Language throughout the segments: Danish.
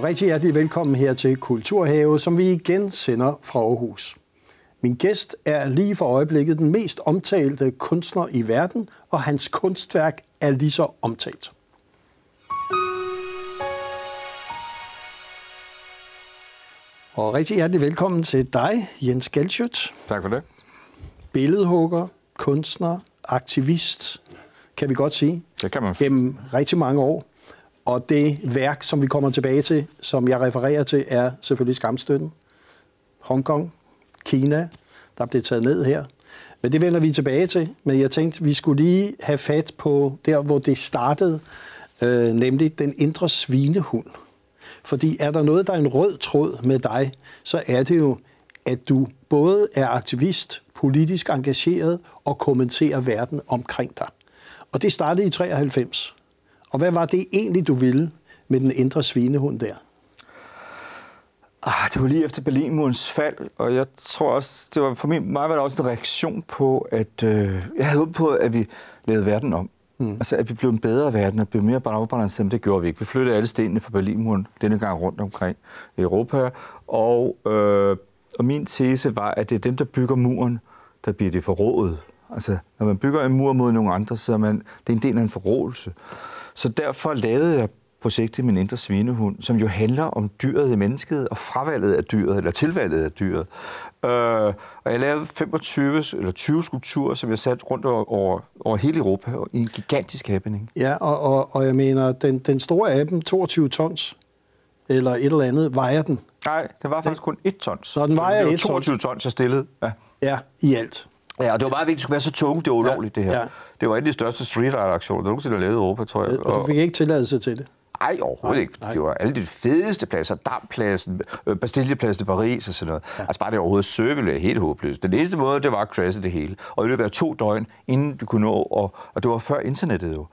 Og rigtig hjertelig velkommen her til Kulturhave, som vi igen sender fra Aarhus. Min gæst er lige for øjeblikket den mest omtalte kunstner i verden, og hans kunstværk er lige så omtalt. Og rigtig hjertelig velkommen til dig, Jens Galschødt. Tak for det. Billedhugger, kunstner, aktivist, kan vi godt sige. Det kan man. Gennem rigtig mange år. Og det værk, som vi kommer tilbage til, som jeg refererer til, er selvfølgelig Skamstøtten. Hongkong, Kina, der blev taget ned her. Men det vender vi tilbage til. Men jeg tænkte, vi skulle lige have fat på der, hvor det startede, øh, nemlig den indre svinehund. Fordi er der noget, der er en rød tråd med dig, så er det jo, at du både er aktivist, politisk engageret og kommenterer verden omkring dig. Og det startede i 93. Og hvad var det egentlig, du ville med den indre svinehund der? Ah, det var lige efter Berlinmurens fald, og jeg tror også, det var for mig, mig var det også en reaktion på, at øh, jeg havde håbet på, at vi lavede verden om. Mm. Altså, at vi blev en bedre verden, og blev mere afbalanceret, men det gjorde vi ikke. Vi flyttede alle stenene fra Berlinmuren denne gang rundt omkring i Europa, og, øh, og min tese var, at det er dem, der bygger muren, der bliver det forrådet. Altså, når man bygger en mur mod nogle andre, så er man, det er en del af en forrådelse. Så derfor lavede jeg projektet Min Indre Svinehund, som jo handler om dyret i mennesket og fravalget af dyret, eller tilvalget af dyret. Øh, og jeg lavede 25 eller 20 skulpturer, som jeg satte rundt over, over, over hele Europa i en gigantisk happening. Ja, og, og, og jeg mener, den, den store af dem, 22 tons, eller et eller andet, vejer den? Nej, det var faktisk kun 1 tons. Så den vejer 1 tons? 22 tons, jeg stillede. Ja. ja, i alt. Ja, og det var meget vigtigt, at det skulle være så tungt, det var ulovligt, ja, det her. Ja. Det var en af de største street art aktioner, der nogensinde har lavet i Europa, tror jeg. Og du fik ikke tilladelse til det? Nej, overhovedet nej, ikke. Nej. Det var alle de fedeste pladser. Dampladsen, øh, Bastillepladsen i Paris og sådan noget. Ja. Altså bare det overhovedet søge helt håbløst. Den eneste måde, det var at crashe det hele. Og i løbet af to døgn, inden du kunne nå, og, og det var før internettet jo.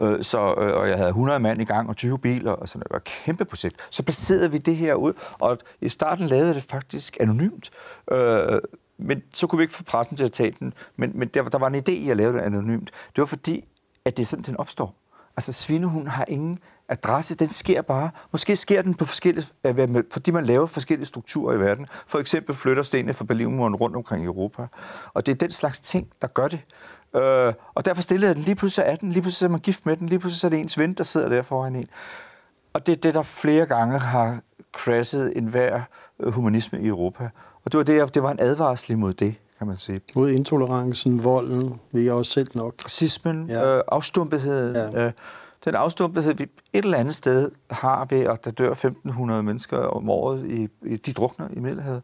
Øh, så, øh, og jeg havde 100 mand i gang og 20 biler, og sådan det var et kæmpe projekt. Så placerede vi det her ud, og i starten lavede det faktisk anonymt. Øh, men så kunne vi ikke få pressen til at tage den. Men, men der, der var en idé i at lave det anonymt. Det var fordi, at det er sådan, den opstår. Altså, svinehunden har ingen adresse, den sker bare. Måske sker den på forskellige, øh, fordi man laver forskellige strukturer i verden. For eksempel flytter stenene fra Berlinmuren rundt omkring i Europa. Og det er den slags ting, der gør det. Øh, og derfor stillede jeg den. Lige pludselig er den. Lige pludselig er man gift med den. Lige pludselig er det ens ven, der sidder der foran en. Og det er det, der flere gange har crashet enhver øh, humanisme i Europa. Og det var, det, det var en advarsel imod det, kan man sige. Mod intolerancen, volden, vi jeg også selv nok. Racismen, ja. øh, afstumpetheden. Ja. Øh, den afstumpethed, vi et eller andet sted har ved, at der dør 1.500 mennesker om året, i, i, de drukner i Middelhavet,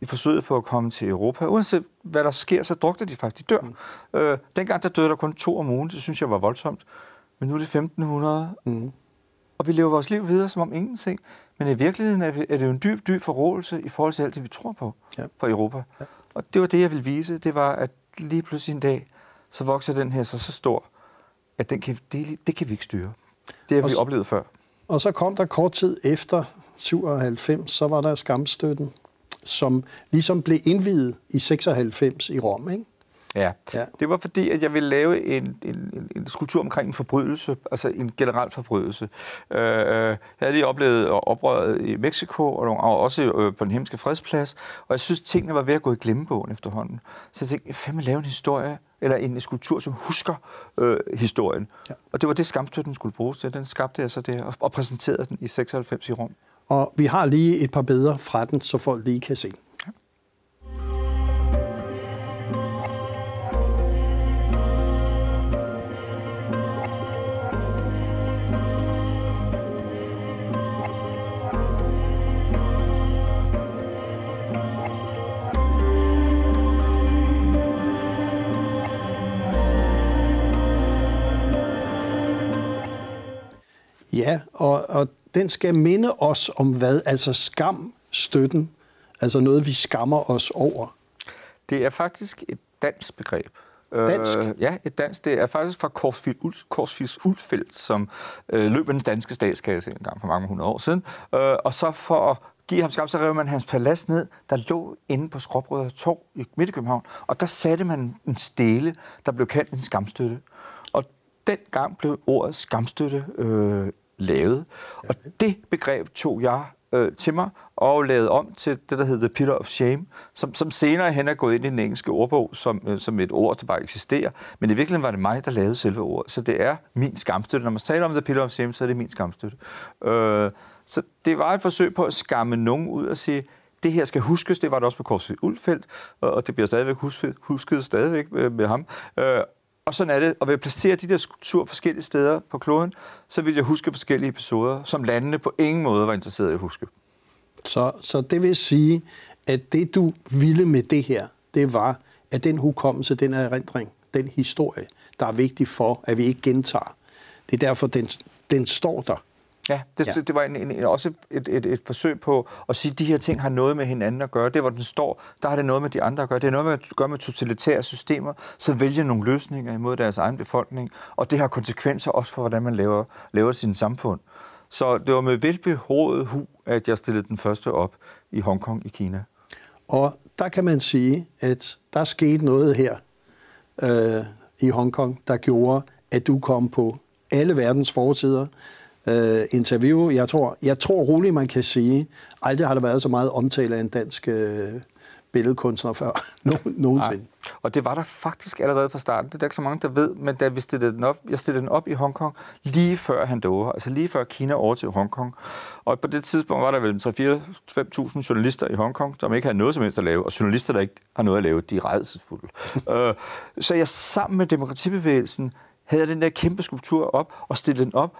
i forsøget på at komme til Europa. Uanset hvad der sker, så drukner de faktisk. De dør. Mm. Øh, dengang der døde der kun to om ugen. Det synes jeg var voldsomt. Men nu er det 1.500. Mm. Og vi lever vores liv videre som om ingenting. Men i virkeligheden er, det jo en dyb, dyb forrådelse i forhold til alt det, vi tror på ja. på Europa. Ja. Og det var det, jeg ville vise. Det var, at lige pludselig en dag, så vokser den her så, så stor, at den kan, det, det kan vi ikke styre. Det har vi så, oplevet før. Og så kom der kort tid efter 97, så var der skamstøtten, som ligesom blev indvidet i 96 i Rom, ikke? Ja. ja, det var fordi, at jeg ville lave en, en, en skulptur omkring en forbrydelse, altså en generel forbrydelse. Øh, jeg havde lige oplevet oprøret i Mexico, og også øh, på den hemmelige fredsplads, og jeg synes, tingene var ved at gå i glemmebogen efterhånden. Så jeg tænkte, jeg fandme lave en historie, eller en skulptur, som husker øh, historien. Ja. Og det var det, skamstøtten skulle bruges til. Den skabte jeg så der, og, og præsenterede den i 96 i Rom. Og vi har lige et par billeder fra den, så folk lige kan se den. Ja, og, og den skal minde os om hvad? Altså skam, støtten, altså noget, vi skammer os over. Det er faktisk et dansk begreb. Dansk? Øh, ja, et dansk. Det er faktisk fra Korsfils Ulfeldt, som øh, løb den danske statskasse en gang for mange hundrede år siden. Øh, og så for at give ham skam, så rev man hans palads ned, der lå inde på Skråbrødre Torv i midt i København. Og der satte man en stele, der blev kaldt en skamstøtte. Og dengang blev ordet skamstøtte øh, lavede. Og det begreb tog jeg øh, til mig og lavet om til det, der hedder The Pillar of Shame, som, som senere hen er gået ind i den engelske ordbog som, øh, som et ord, der bare eksisterer. Men i virkeligheden var det mig, der lavede selve ordet. Så det er min skamstøtte. Når man taler om The Pillar of Shame, så er det min skamstøtte. Øh, så det var et forsøg på at skamme nogen ud og sige, det her skal huskes. Det var det også med Korsvig Ulfeldt, og det bliver stadigvæk husket, husket stadigvæk med, med ham. Og sådan er det. Og ved at placere de der skulpturer forskellige steder på kloden, så vil jeg huske forskellige episoder, som landene på ingen måde var interesseret i at huske. Så, så det vil sige, at det du ville med det her, det var, at den hukommelse, den erindring, den historie, der er vigtig for, at vi ikke gentager. Det er derfor, den, den står der. Ja, det, ja. det, var en, en, også et, et, et forsøg på at sige, at de her ting har noget med hinanden at gøre. Det, hvor den står, der har det noget med de andre at gøre. Det har noget med at gøre med totalitære systemer, så vælger nogle løsninger imod deres egen befolkning, og det har konsekvenser også for, hvordan man laver, laver sin samfund. Så det var med velbehovet hu, at jeg stillede den første op i Hongkong i Kina. Og der kan man sige, at der skete noget her øh, i Hongkong, der gjorde, at du kom på alle verdens forsider øh, interview. Jeg tror, jeg tror roligt, man kan sige, aldrig har der været så meget omtale af en dansk øh, billedkunstner før nogensinde. Nej. Og det var der faktisk allerede fra starten. Det er der ikke så mange, der ved, men da vi stillede den op, jeg stillede den op i Hongkong lige før han døde, altså lige før Kina overtog Hongkong. Og på det tidspunkt var der vel 3-4-5.000 journalister i Hongkong, som ikke havde noget som helst at lave, og journalister, der ikke har noget at lave, de er redselsfulde. uh, så jeg sammen med demokratibevægelsen havde den der kæmpe skulptur op og stillede den op,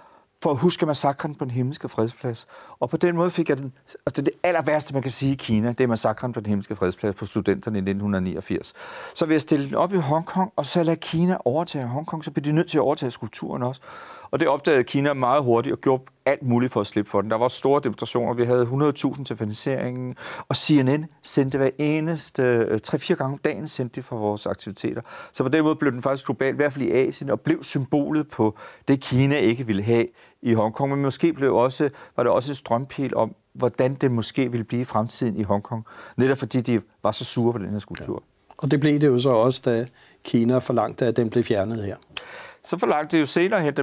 for at huske massakren på den himmelske fredsplads. Og på den måde fik jeg den... Altså det, det aller værste, man kan sige i Kina, det er massakren på den himmelske fredsplads på studenterne i 1989. Så ved at stille den op i Hongkong, og så lade Kina overtage Hongkong, så blev de nødt til at overtage skulpturen også. Og det opdagede Kina meget hurtigt og gjorde alt muligt for at slippe for den. Der var store demonstrationer. Vi havde 100.000 til finansieringen. Og CNN sendte hver eneste, øh, 3-4 gange om dagen sendte de for vores aktiviteter. Så på den måde blev den faktisk global, i hvert fald i Asien, og blev symbolet på det, Kina ikke ville have i Hongkong. Men måske blev også, var det også et strømpil om, hvordan det måske ville blive i fremtiden i Hongkong. Netop fordi de var så sure på den her skulptur. Ja. Og det blev det jo så også, da Kina forlangte, at den blev fjernet her. Så forlangte det jo senere hen,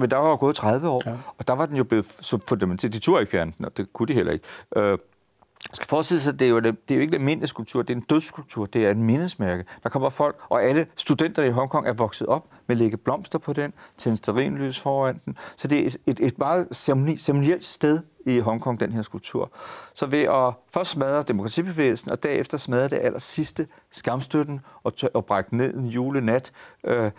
men der var jo gået 30 år, ja. og der var den jo blevet så fundamentalt. De turde ikke fjerne den, og det kunne de heller ikke. Øh, jeg skal forestille sig, at det er jo, det er jo ikke en almindelig skulptur, det er en dødskulptur, det er en mindesmærke. Der kommer folk, og alle studenter i Hongkong er vokset op med at lægge blomster på den, tænde sterinlys foran den. Så det er et, et, et meget ceremonielt sted i Hongkong, den her skulptur. Så ved at først smadre demokratibevægelsen, og derefter smadre det aller sidste skamstøtten og, og brække ned en julenat, øh,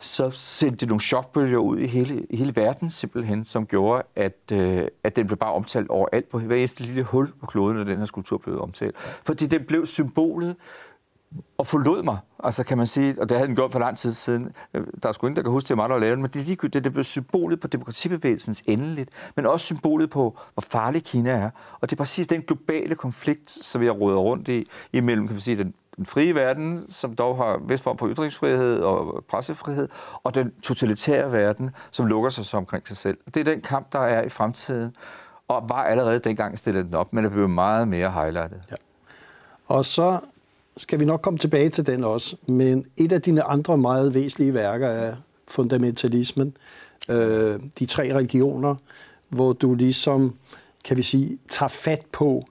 så sendte det nogle chokbølger ud i hele, i hele verden simpelthen, som gjorde, at, øh, at den blev bare omtalt overalt på hver eneste lille hul på kloden, når den her skulptur blev omtalt. Fordi den blev symbolet og forlod mig, altså kan man sige, og det havde den gjort for lang tid siden. Øh, der er sgu ingen, der kan huske, det er mig, der lavede men det er ligegyldigt, det blev symbolet på demokratibevægelsens endeligt, men også symbolet på, hvor farlig Kina er. Og det er præcis den globale konflikt, som jeg råder rundt i, imellem, kan man sige, den den frie verden, som dog har vis form for ytringsfrihed og pressefrihed, og den totalitære verden, som lukker sig så omkring sig selv. Det er den kamp, der er i fremtiden, og var allerede dengang stillet den op, men det blev meget mere highlightet. Ja. Og så skal vi nok komme tilbage til den også, men et af dine andre meget væsentlige værker er fundamentalismen, øh, de tre religioner, hvor du ligesom, kan vi sige, tager fat på,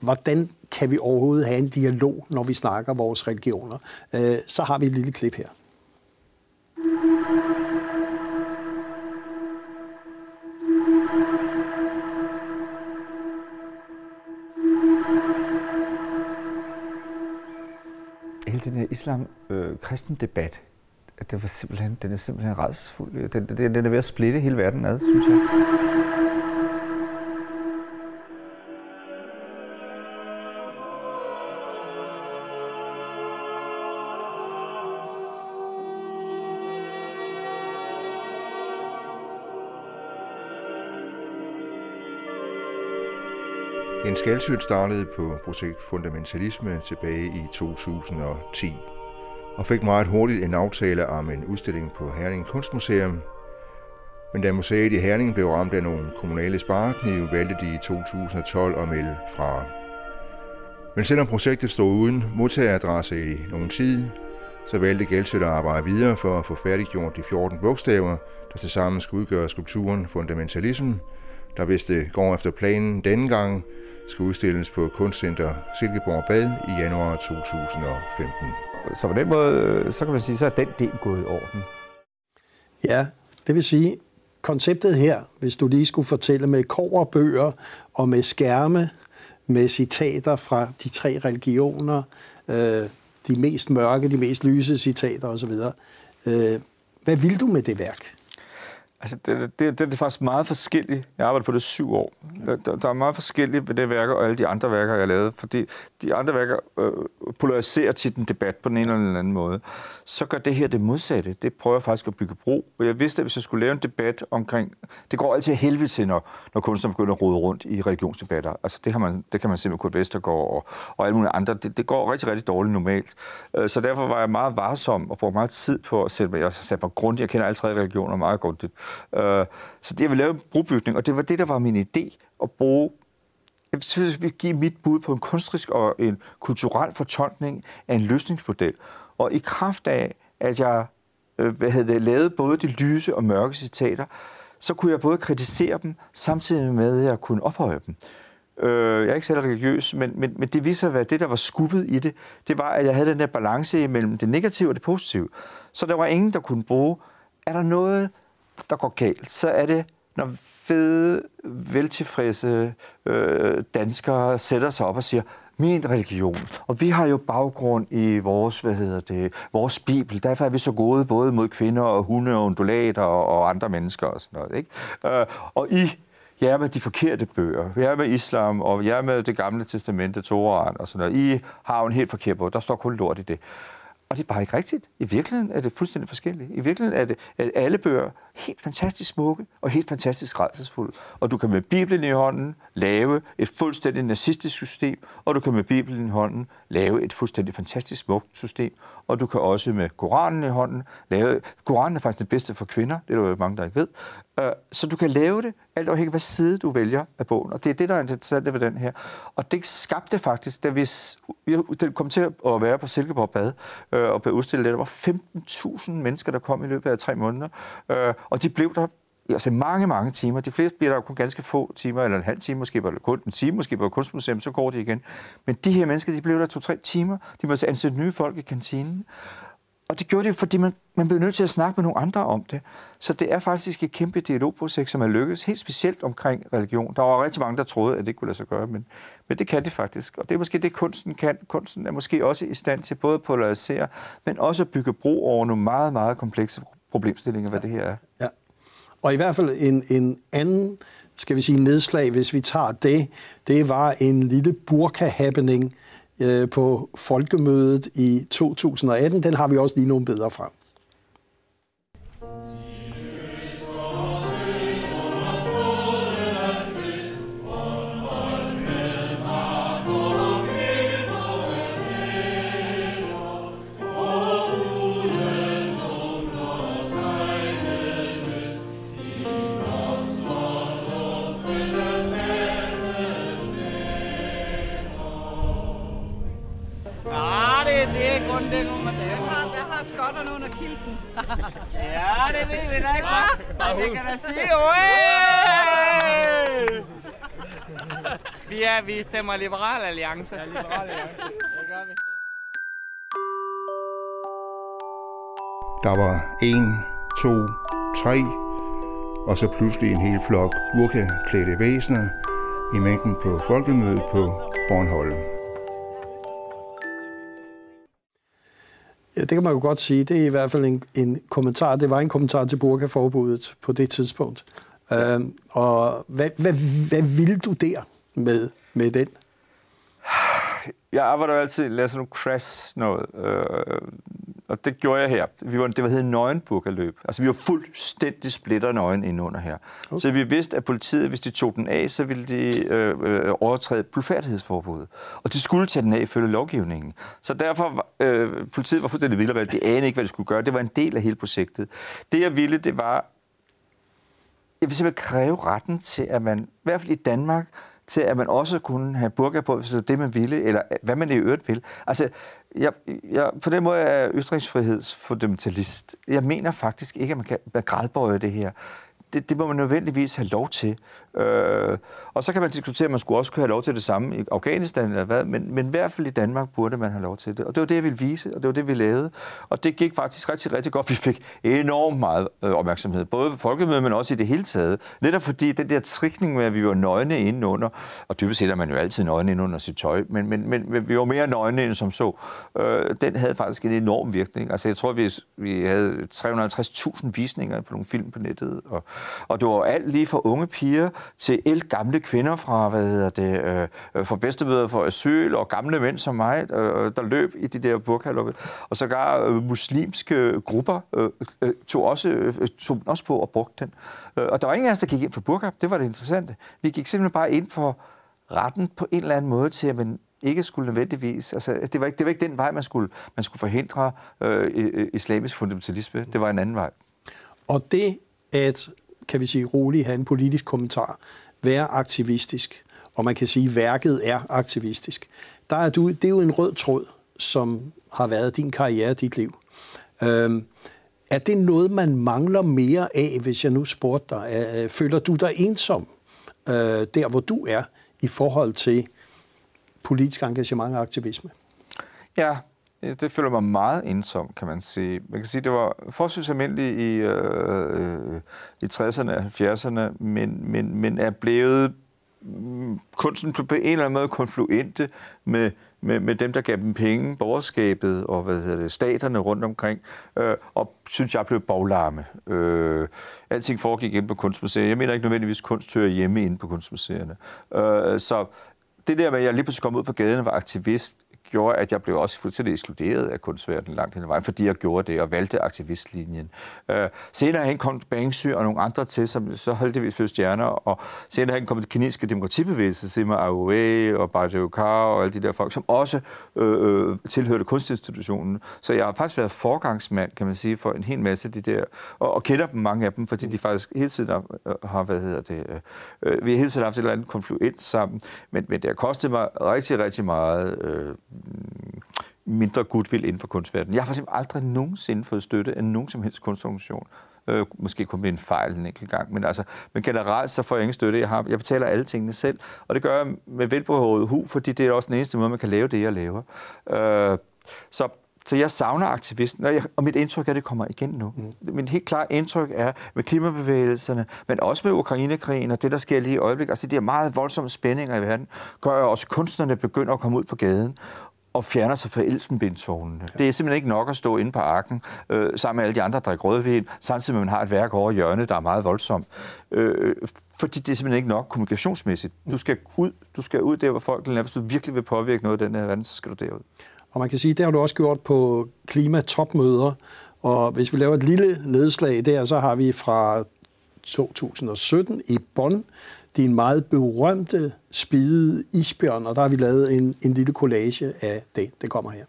hvordan kan vi overhovedet have en dialog, når vi snakker vores religioner. Øh, så har vi et lille klip her. Hele den her islam-kristen øh, debat, det var simpelthen, den er simpelthen rædselsfuld. Den, den, den er ved at splitte hele verden ad, synes jeg. Skalsøt startede på projekt Fundamentalisme tilbage i 2010 og fik meget hurtigt en aftale om en udstilling på Herning Kunstmuseum. Men da museet i Herning blev ramt af nogle kommunale spareknive, valgte de i 2012 at melde fra. Men selvom projektet stod uden modtageradresse i nogen tid, så valgte Gældsøt at arbejde videre for at få færdiggjort de 14 bogstaver, der tilsammen skulle udgøre skulpturen Fundamentalism, der hvis det øh, går efter planen denne gang, skal udstilles på Kunstcenter Silkeborg Bad i januar 2015. Så på den måde, så kan man sige, så er den del gået i orden. Ja, det vil sige, konceptet her, hvis du lige skulle fortælle med koverbøger og med skærme, med citater fra de tre religioner, øh, de mest mørke, de mest lyse citater osv. Øh, hvad vil du med det værk? Altså, det, det, det er faktisk meget forskelligt. Jeg arbejder på det syv år. Der, der er meget forskelligt ved det værker og alle de andre værker, jeg har lavet. Fordi de andre værker øh, polariserer tit en debat på den ene eller den anden måde. Så gør det her det modsatte. Det prøver jeg faktisk at bygge bro. Og jeg vidste, at hvis jeg skulle lave en debat omkring... Det går altid helvede til, når, når kunstnere begynder at rode rundt i religionsdebatter. Altså, det, har man, det kan man se med Kurt Vestergaard og, og alle mulige andre. Det, det går rigtig, rigtig dårligt normalt. Øh, så derfor var jeg meget varsom og brugte meget tid på at sætte mig... Jeg satte mig grundigt. Jeg kender alle tre religioner meget godt. Øh, så det, jeg ville lave en brobygning, og det var det, der var min idé, at bruge jeg vil give mit bud på en kunstrisk og en kulturel fortolkning af en løsningsmodel. Og i kraft af, at jeg øh, havde lavet både de lyse og mørke citater, så kunne jeg både kritisere dem, samtidig med, at jeg kunne ophøje dem. Øh, jeg er ikke selv religiøs, men, men, men det viser, hvad det, der var skubbet i det, det var, at jeg havde den der balance mellem det negative og det positive. Så der var ingen, der kunne bruge, er der noget, der går galt, så er det, når fede, veltilfredse øh, danskere sætter sig op og siger, min religion, og vi har jo baggrund i vores, hvad hedder det, vores bibel, derfor er vi så gode både mod kvinder og hunde og undulater og, og andre mennesker og sådan noget, ikke? Øh, og I jer med de forkerte bøger, jer med islam, og jer med det gamle testamente, Toran og sådan noget. I har jo en helt forkert bog. Der står kun lort i det. Og det er bare ikke rigtigt. I virkeligheden er det fuldstændig forskelligt. I virkeligheden er det at alle bøger helt fantastisk smukke og helt fantastisk rædselsfulde. Og du kan med Bibelen i hånden lave et fuldstændig nazistisk system, og du kan med Bibelen i hånden lave et fuldstændig fantastisk smukt system. Og du kan også med Koranen i hånden lave... Koranen er faktisk det bedste for kvinder, det er der jo mange, der ikke ved. Øh, så du kan lave det, alt afhængig af, hvad side du vælger af bogen. Og det er det, der er interessant ved den her. Og det skabte faktisk, da vi, vi kom til at være på Silkeborg Bad øh, og blev udstillet, der var 15.000 mennesker, der kom i løbet af tre måneder. Øh, og de blev der altså mange, mange timer. De fleste bliver der kun ganske få timer, eller en halv time, måske bare kun en time, måske på kunstmuseum, så går de igen. Men de her mennesker, de blev der to-tre timer. De måtte ansætte nye folk i kantinen. Og det gjorde det, fordi man, man blev nødt til at snakke med nogle andre om det. Så det er faktisk et kæmpe dialogprojekt, som er lykkedes, helt specielt omkring religion. Der var rigtig mange, der troede, at det kunne lade sig gøre, men, men det kan det faktisk. Og det er måske det, kunsten kan. Kunsten er måske også i stand til både at polarisere, men også at bygge bro over nogle meget, meget komplekse problemstillinger, hvad det her er. Ja. Og i hvert fald en, en anden, skal vi sige, nedslag, hvis vi tager det, det var en lille burka-happening øh, på folkemødet i 2018. Den har vi også lige nogle bedre frem. Ikke, hva'? Det kan da sige. Vi, er, vi stemmer Liberal Alliance. Ja, Liberal Alliance. Det gør vi. Der var en, to, tre, og så pludselig en hel flok burkaklædte væsener i mængden på folkemødet på Bornholm. Ja, det kan man jo godt sige. Det er i hvert fald en, en kommentar. Det var en kommentar til burkaforbuddet på det tidspunkt. Ja. Øhm, og hvad, hvad, hvad vil du der med, med den? Jeg arbejder jo altid, laver sådan nogle crash noget. Øh, og det gjorde jeg her. Vi var, det var hedder nøgenburgerløb. Altså, vi var fuldstændig splitter nøgen indunder her. Okay. Så vi vidste, at politiet, hvis de tog den af, så ville de øh, øh, overtræde blufærdighedsforbuddet. Og de skulle tage den af ifølge lovgivningen. Så derfor, øh, politiet var fuldstændig vildt, de anede ikke, hvad de skulle gøre. Det var en del af hele projektet. Det, jeg ville, det var, jeg vil simpelthen kræve retten til, at man, i hvert fald i Danmark, til at man også kunne have burger på, hvis det var det, man ville, eller hvad man i øvrigt vil. Altså, jeg, jeg, på den måde er jeg ytringsfrihedsfundamentalist. Jeg mener faktisk ikke, at man kan grædbøje det her det, det må man nødvendigvis have lov til. Øh, og så kan man diskutere, at man skulle også kunne have lov til det samme i Afghanistan eller hvad, men, men i hvert fald i Danmark burde man have lov til det. Og det var det, jeg ville vise, og det var det, vi lavede. Og det gik faktisk rigtig, rigtig godt. Vi fik enormt meget øh, opmærksomhed, både på folkemødet, men også i det hele taget. Netop fordi den der trikning med, at vi var nøgne indenunder, og dybest set er man jo altid nøgne indenunder sit tøj, men, men, men vi var mere nøgne end som så, øh, den havde faktisk en enorm virkning. Altså jeg tror, vi, vi havde 350.000 visninger på nogle film på nettet, og og det var alt lige fra unge piger til el gamle kvinder fra, hvad hedder det, øh, øh fra bedstemøder for asyl, og gamle mænd som mig, øh, øh der løb i de der burkalukker. Og så gar øh, muslimske grupper øh, øh, tog, også, øh, tog også på og brugte den. Øh, og der var ingen af os, der gik ind for burka. Det var det interessante. Vi gik simpelthen bare ind for retten på en eller anden måde til, at man ikke skulle nødvendigvis, altså det var ikke, det var ikke den vej, man skulle, man skulle forhindre øh, islamisk fundamentalisme. Det var en anden vej. Og det, at kan vi sige, roligt have en politisk kommentar, være aktivistisk, og man kan sige, at værket er aktivistisk. Der er du, det er jo en rød tråd, som har været din karriere, dit liv. Øhm, er det noget, man mangler mere af, hvis jeg nu spurgte dig? Føler du dig ensom øh, der, hvor du er, i forhold til politisk engagement og aktivisme? Ja, det føler mig meget ensom, kan man sige. Man kan sige, det var forholdsvis almindeligt i, øh, øh i 60'erne og 70'erne, men, men, men er blevet mm, kunsten blev på en eller anden måde konfluente med, med, med dem, der gav dem penge, borgerskabet og hvad hedder det, staterne rundt omkring, øh, og synes jeg blev baglarme. Øh, alting foregik inde på kunstmuseet. Jeg mener ikke nødvendigvis kunst hører hjemme inde på kunstmuseerne. Øh, så det der med, at jeg lige pludselig kom ud på gaden og var aktivist, gjorde, at jeg blev også fuldstændig ekskluderet af kunstverdenen langt hen ad vejen, fordi jeg gjorde det og valgte aktivistlinjen. Øh, senere hen kom Banksy og nogle andre til, som så heldigvis blev stjerner, og senere hen kom det kinesiske demokratibevægelse, Sima Aoue og Kao og alle de der folk, som også øh, øh, tilhørte kunstinstitutionen. Så jeg har faktisk været forgangsmand, kan man sige, for en hel masse af de der, og, og kender dem mange af dem, fordi de faktisk hele tiden har, har hvad hedder det, øh, øh, vi har hele tiden haft et eller andet konfluent sammen, men, men det har kostet mig rigtig, rigtig meget øh, mindre goodwill inden for kunstverdenen. Jeg har for aldrig nogensinde fået støtte af nogen som helst kunstorganisation. Øh, måske kun ved en fejl en enkelt gang, men, altså, men generelt så får jeg ingen støtte. Jeg, har, jeg betaler alle tingene selv, og det gør jeg med velbehovet hu, fordi det er også den eneste måde, man kan lave det, jeg laver. Øh, så så jeg savner aktivisten, og, jeg, og mit indtryk er, at det kommer igen nu. Mm. Min helt klare indtryk er, med klimabevægelserne, men også med Ukrainekrigen og det, der sker lige i øjeblikket, altså de her meget voldsomme spændinger i verden, gør jo også, at kunstnerne begynder at komme ud på gaden og fjerner sig fra elfenbindtårnene. Ja. Det er simpelthen ikke nok at stå inde på arken øh, sammen med alle de andre, der drikker rødvin, samtidig med, at man har et værk over hjørnet, der er meget voldsomt. Øh, øh, fordi det er simpelthen ikke nok kommunikationsmæssigt. Du skal ud, du skal ud der, hvor folk er. Hvis du virkelig vil påvirke noget af den her verden, så skal du derud. Og man kan sige, det har du også gjort på klimatopmøder. Og hvis vi laver et lille nedslag der, så har vi fra 2017 i Bonn din meget berømte spidede isbjørn, og der har vi lavet en, en lille collage af det. Det kommer her.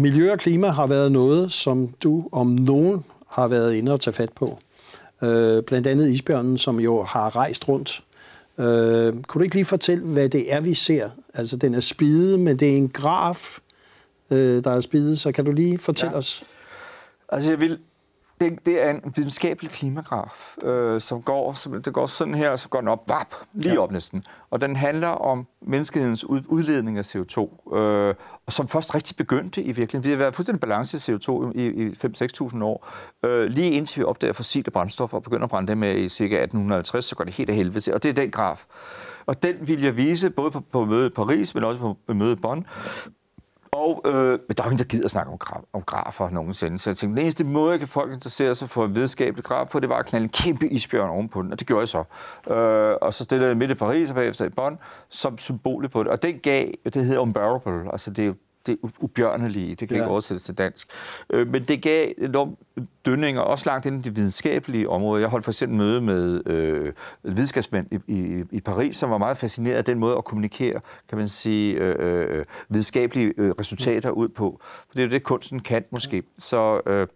Miljø og klima har været noget, som du om nogen har været inde og tage fat på. Øh, blandt andet isbjørnen, som jo har rejst rundt. Øh, kunne du ikke lige fortælle, hvad det er, vi ser? Altså, den er spide, men det er en graf, øh, der er spide, så kan du lige fortælle ja. os? Altså, jeg vil det, det er en videnskabelig klimagraf, øh, som går, som, det går sådan her, så går den op, vap, lige ja. op næsten. Og den handler om menneskehedens ud, udledning af CO2, øh, og som først rigtig begyndte i virkeligheden. Vi har været fuldstændig balance i CO2 i, i 5-6.000 år. Øh, lige indtil vi opdager fossile brændstoffer og begynder at brænde dem af i ca. 1850, så går det helt af helvede til. Og det er den graf. Og den vil jeg vise både på, på mødet i Paris, men også på, på mødet i Bonn, og øh, men der er jo ingen, der gider snakke om, graf, om grafer nogensinde. Så jeg tænkte, den eneste måde, jeg kan folk interessere sig for en videnskabelig graf på, det var at knalde en kæmpe isbjørn ovenpå den, og det gjorde jeg så. Øh, og så stillede jeg midt i Paris og bagefter i Bonn som symbol på det. Og den gav, det hedder unbearable, altså det er det ubjørnelige. Det kan ja. ikke oversættes til dansk. Øh, men det gav enormt dønninger, også langt inden de videnskabelige områder. Jeg holdt for eksempel møde med øh, videnskabsmænd i, i, i Paris, som var meget fascineret af den måde at kommunikere, kan man sige, øh, øh, videnskabelige øh, resultater ud på. For det er jo det, kunsten kan måske. Så, øh,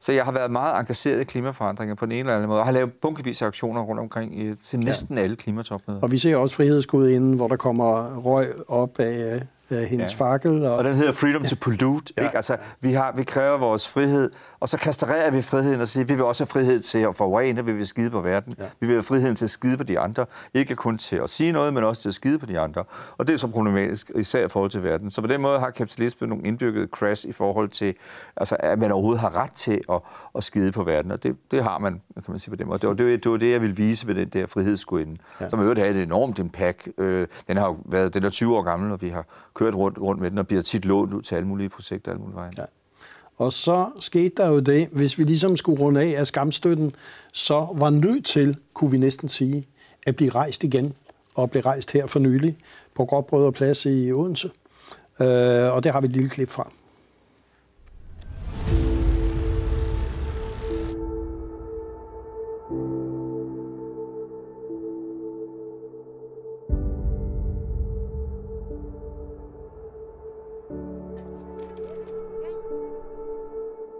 så jeg har været meget engageret i klimaforandringer på den ene eller anden måde, og har lavet bunkevis af aktioner rundt omkring i, til næsten ja. alle klimatopmøder. Og vi ser også frihedsgud inden, hvor der kommer røg op af øh, hendes ja. fakkel. Og... og den hedder Freedom to Pollute. ja. ikke? Altså, vi, har, vi kræver vores frihed, og så kastrerer vi friheden og siger, vi vil også have frihed til at forurene, vi vil skide på verden. Ja. Vi vil have friheden til at skide på de andre. Ikke kun til at sige noget, men også til at skide på de andre. Og det er så problematisk, især i forhold til verden. Så på den måde har kapitalismen nogle indbygget crash i forhold til, altså, at man overhovedet har ret til at, at skide på verden. Og det, det har man, kan man sige på den måde. Det var det, det, var det jeg ville vise med den der frihedsgudinde, ja. som i øvrigt havde et enormt impact. Øh, den har været den er 20 år gammel, og vi har kørt rundt, rundt med den og bliver tit lånt ud til alle mulige projekter alle mulige veje. Ja. Og så skete der jo det, hvis vi ligesom skulle runde af af skamstøtten, så var nødt til, kunne vi næsten sige, at blive rejst igen, og blive rejst her for nylig på Gråbrød og Plads i Odense. Øh, og det har vi et lille klip fra.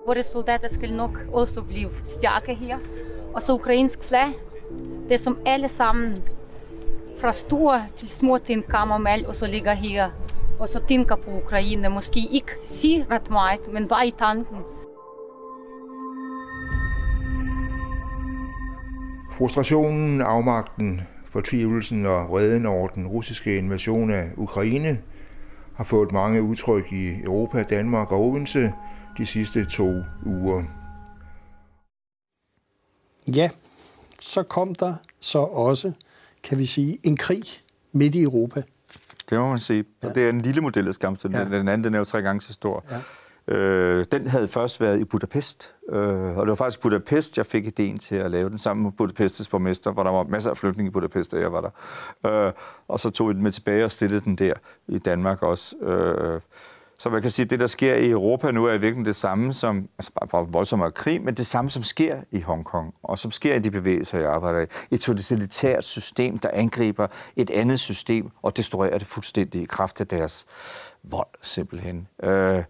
Vores soldater skal nok også blive stærke her. Og så ukrainsk flag. Det som alle sammen fra store til små ting kommer med, og så ligger her. Og så tænker på Ukraine. Måske ikke sige ret meget, men bare i tanken. Frustrationen, afmagten, fortvivlelsen og vreden over den russiske invasion af Ukraine har fået mange udtryk i Europa, Danmark og Odense – de sidste to uger. Ja, så kom der så også, kan vi sige, en krig midt i Europa. Det må man sige. Ja. Det er en lille model af skamstøtten. Ja. Den anden den er jo tre gange så stor. Ja. Øh, den havde først været i Budapest, øh, og det var faktisk Budapest, jeg fik ideen til at lave den sammen med Budapestes borgmester, hvor der var masser af flygtninge i Budapest, da jeg var der. Øh, og så tog vi den med tilbage og stillede den der i Danmark også. Øh, så man kan sige, at det, der sker i Europa nu, er i virkeligheden det samme som, altså bare voldsommere krig, men det samme, som sker i Hongkong, og som sker i de bevægelser, jeg arbejder i. Et totalitært system, der angriber et andet system og destruerer det fuldstændig i kraft af deres vold, simpelthen. Øh,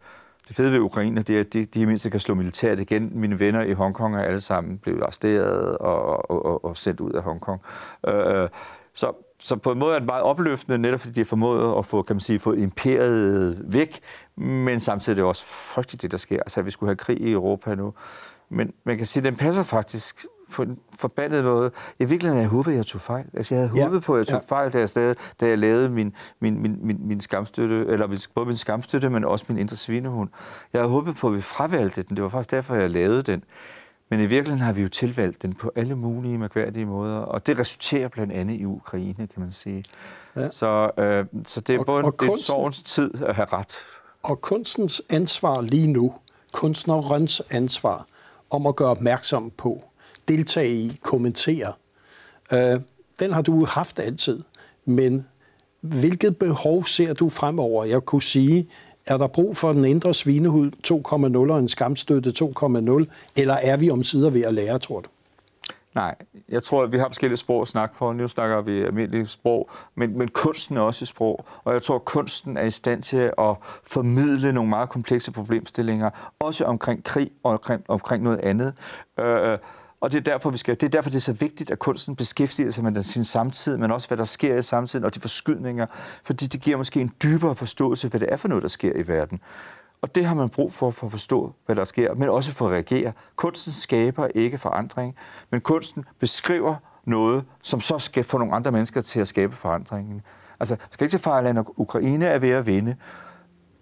det fede ved Ukraine, det er, at de, de mindst kan slå militært igen. Mine venner i Hongkong er alle sammen blevet arresteret og, og, og, og sendt ud af Hongkong. Øh, så så på en måde er det meget opløftende, netop fordi de har formået at få, kan man sige, få imperiet væk, men samtidig er det også frygteligt, det der sker. Altså, at vi skulle have krig i Europa nu. Men man kan sige, at den passer faktisk på en forbandet måde. I virkeligheden havde jeg håbet, at jeg tog fejl. Altså, jeg havde ja. håbet på, at jeg tog ja. fejl, da jeg, stadig, da jeg lavede min, min, min, min, min skamstøtte, eller både min skamstøtte, men også min indre svinehund. Jeg havde håbet på, at vi fravalgte den. Det var faktisk derfor, jeg lavede den. Men i virkeligheden har vi jo tilvalgt den på alle mulige mærkværdige måder, og det resulterer blandt andet i Ukraine, kan man sige. Ja. Så, øh, så det er og, både og kunsten, sorgens tid at have ret. Og kunstens ansvar lige nu, kunstnerens ansvar om at gøre opmærksom på, deltage i, kommentere, øh, den har du haft altid. Men hvilket behov ser du fremover? Jeg kunne sige, er der brug for den indre svinehud 2,0 og en skamstøtte 2,0, eller er vi om sider ved at lære, tror du? Nej, jeg tror, at vi har forskellige sprog at snakke på. Nu snakker vi almindelige sprog, men, men kunsten er også et sprog. Og jeg tror, at kunsten er i stand til at formidle nogle meget komplekse problemstillinger, også omkring krig og omkring, omkring noget andet. Øh, og det er derfor, vi skal, det er derfor, det er så vigtigt, at kunsten beskæftiger sig med sin samtid, men også hvad der sker i samtiden og de forskydninger, fordi det giver måske en dybere forståelse, hvad det er for noget, der sker i verden. Og det har man brug for, for at forstå, hvad der sker, men også for at reagere. Kunsten skaber ikke forandring, men kunsten beskriver noget, som så skal få nogle andre mennesker til at skabe forandringen. Altså, skal ikke til fejl, at Ukraine er ved at vinde,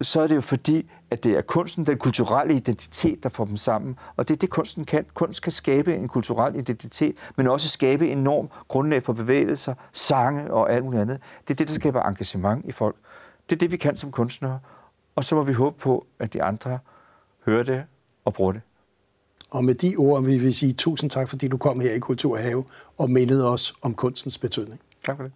så er det jo fordi, at det er kunsten, den kulturelle identitet, der får dem sammen. Og det er det, kunsten kan. Kunst kan skabe en kulturel identitet, men også skabe en enorm grundlag for bevægelser, sange og alt muligt andet. Det er det, der skaber engagement i folk. Det er det, vi kan som kunstnere. Og så må vi håbe på, at de andre hører det og bruger det. Og med de ord vil vi sige tusind tak, fordi du kom her i Kulturhave og mindede os om kunstens betydning. Tak for det.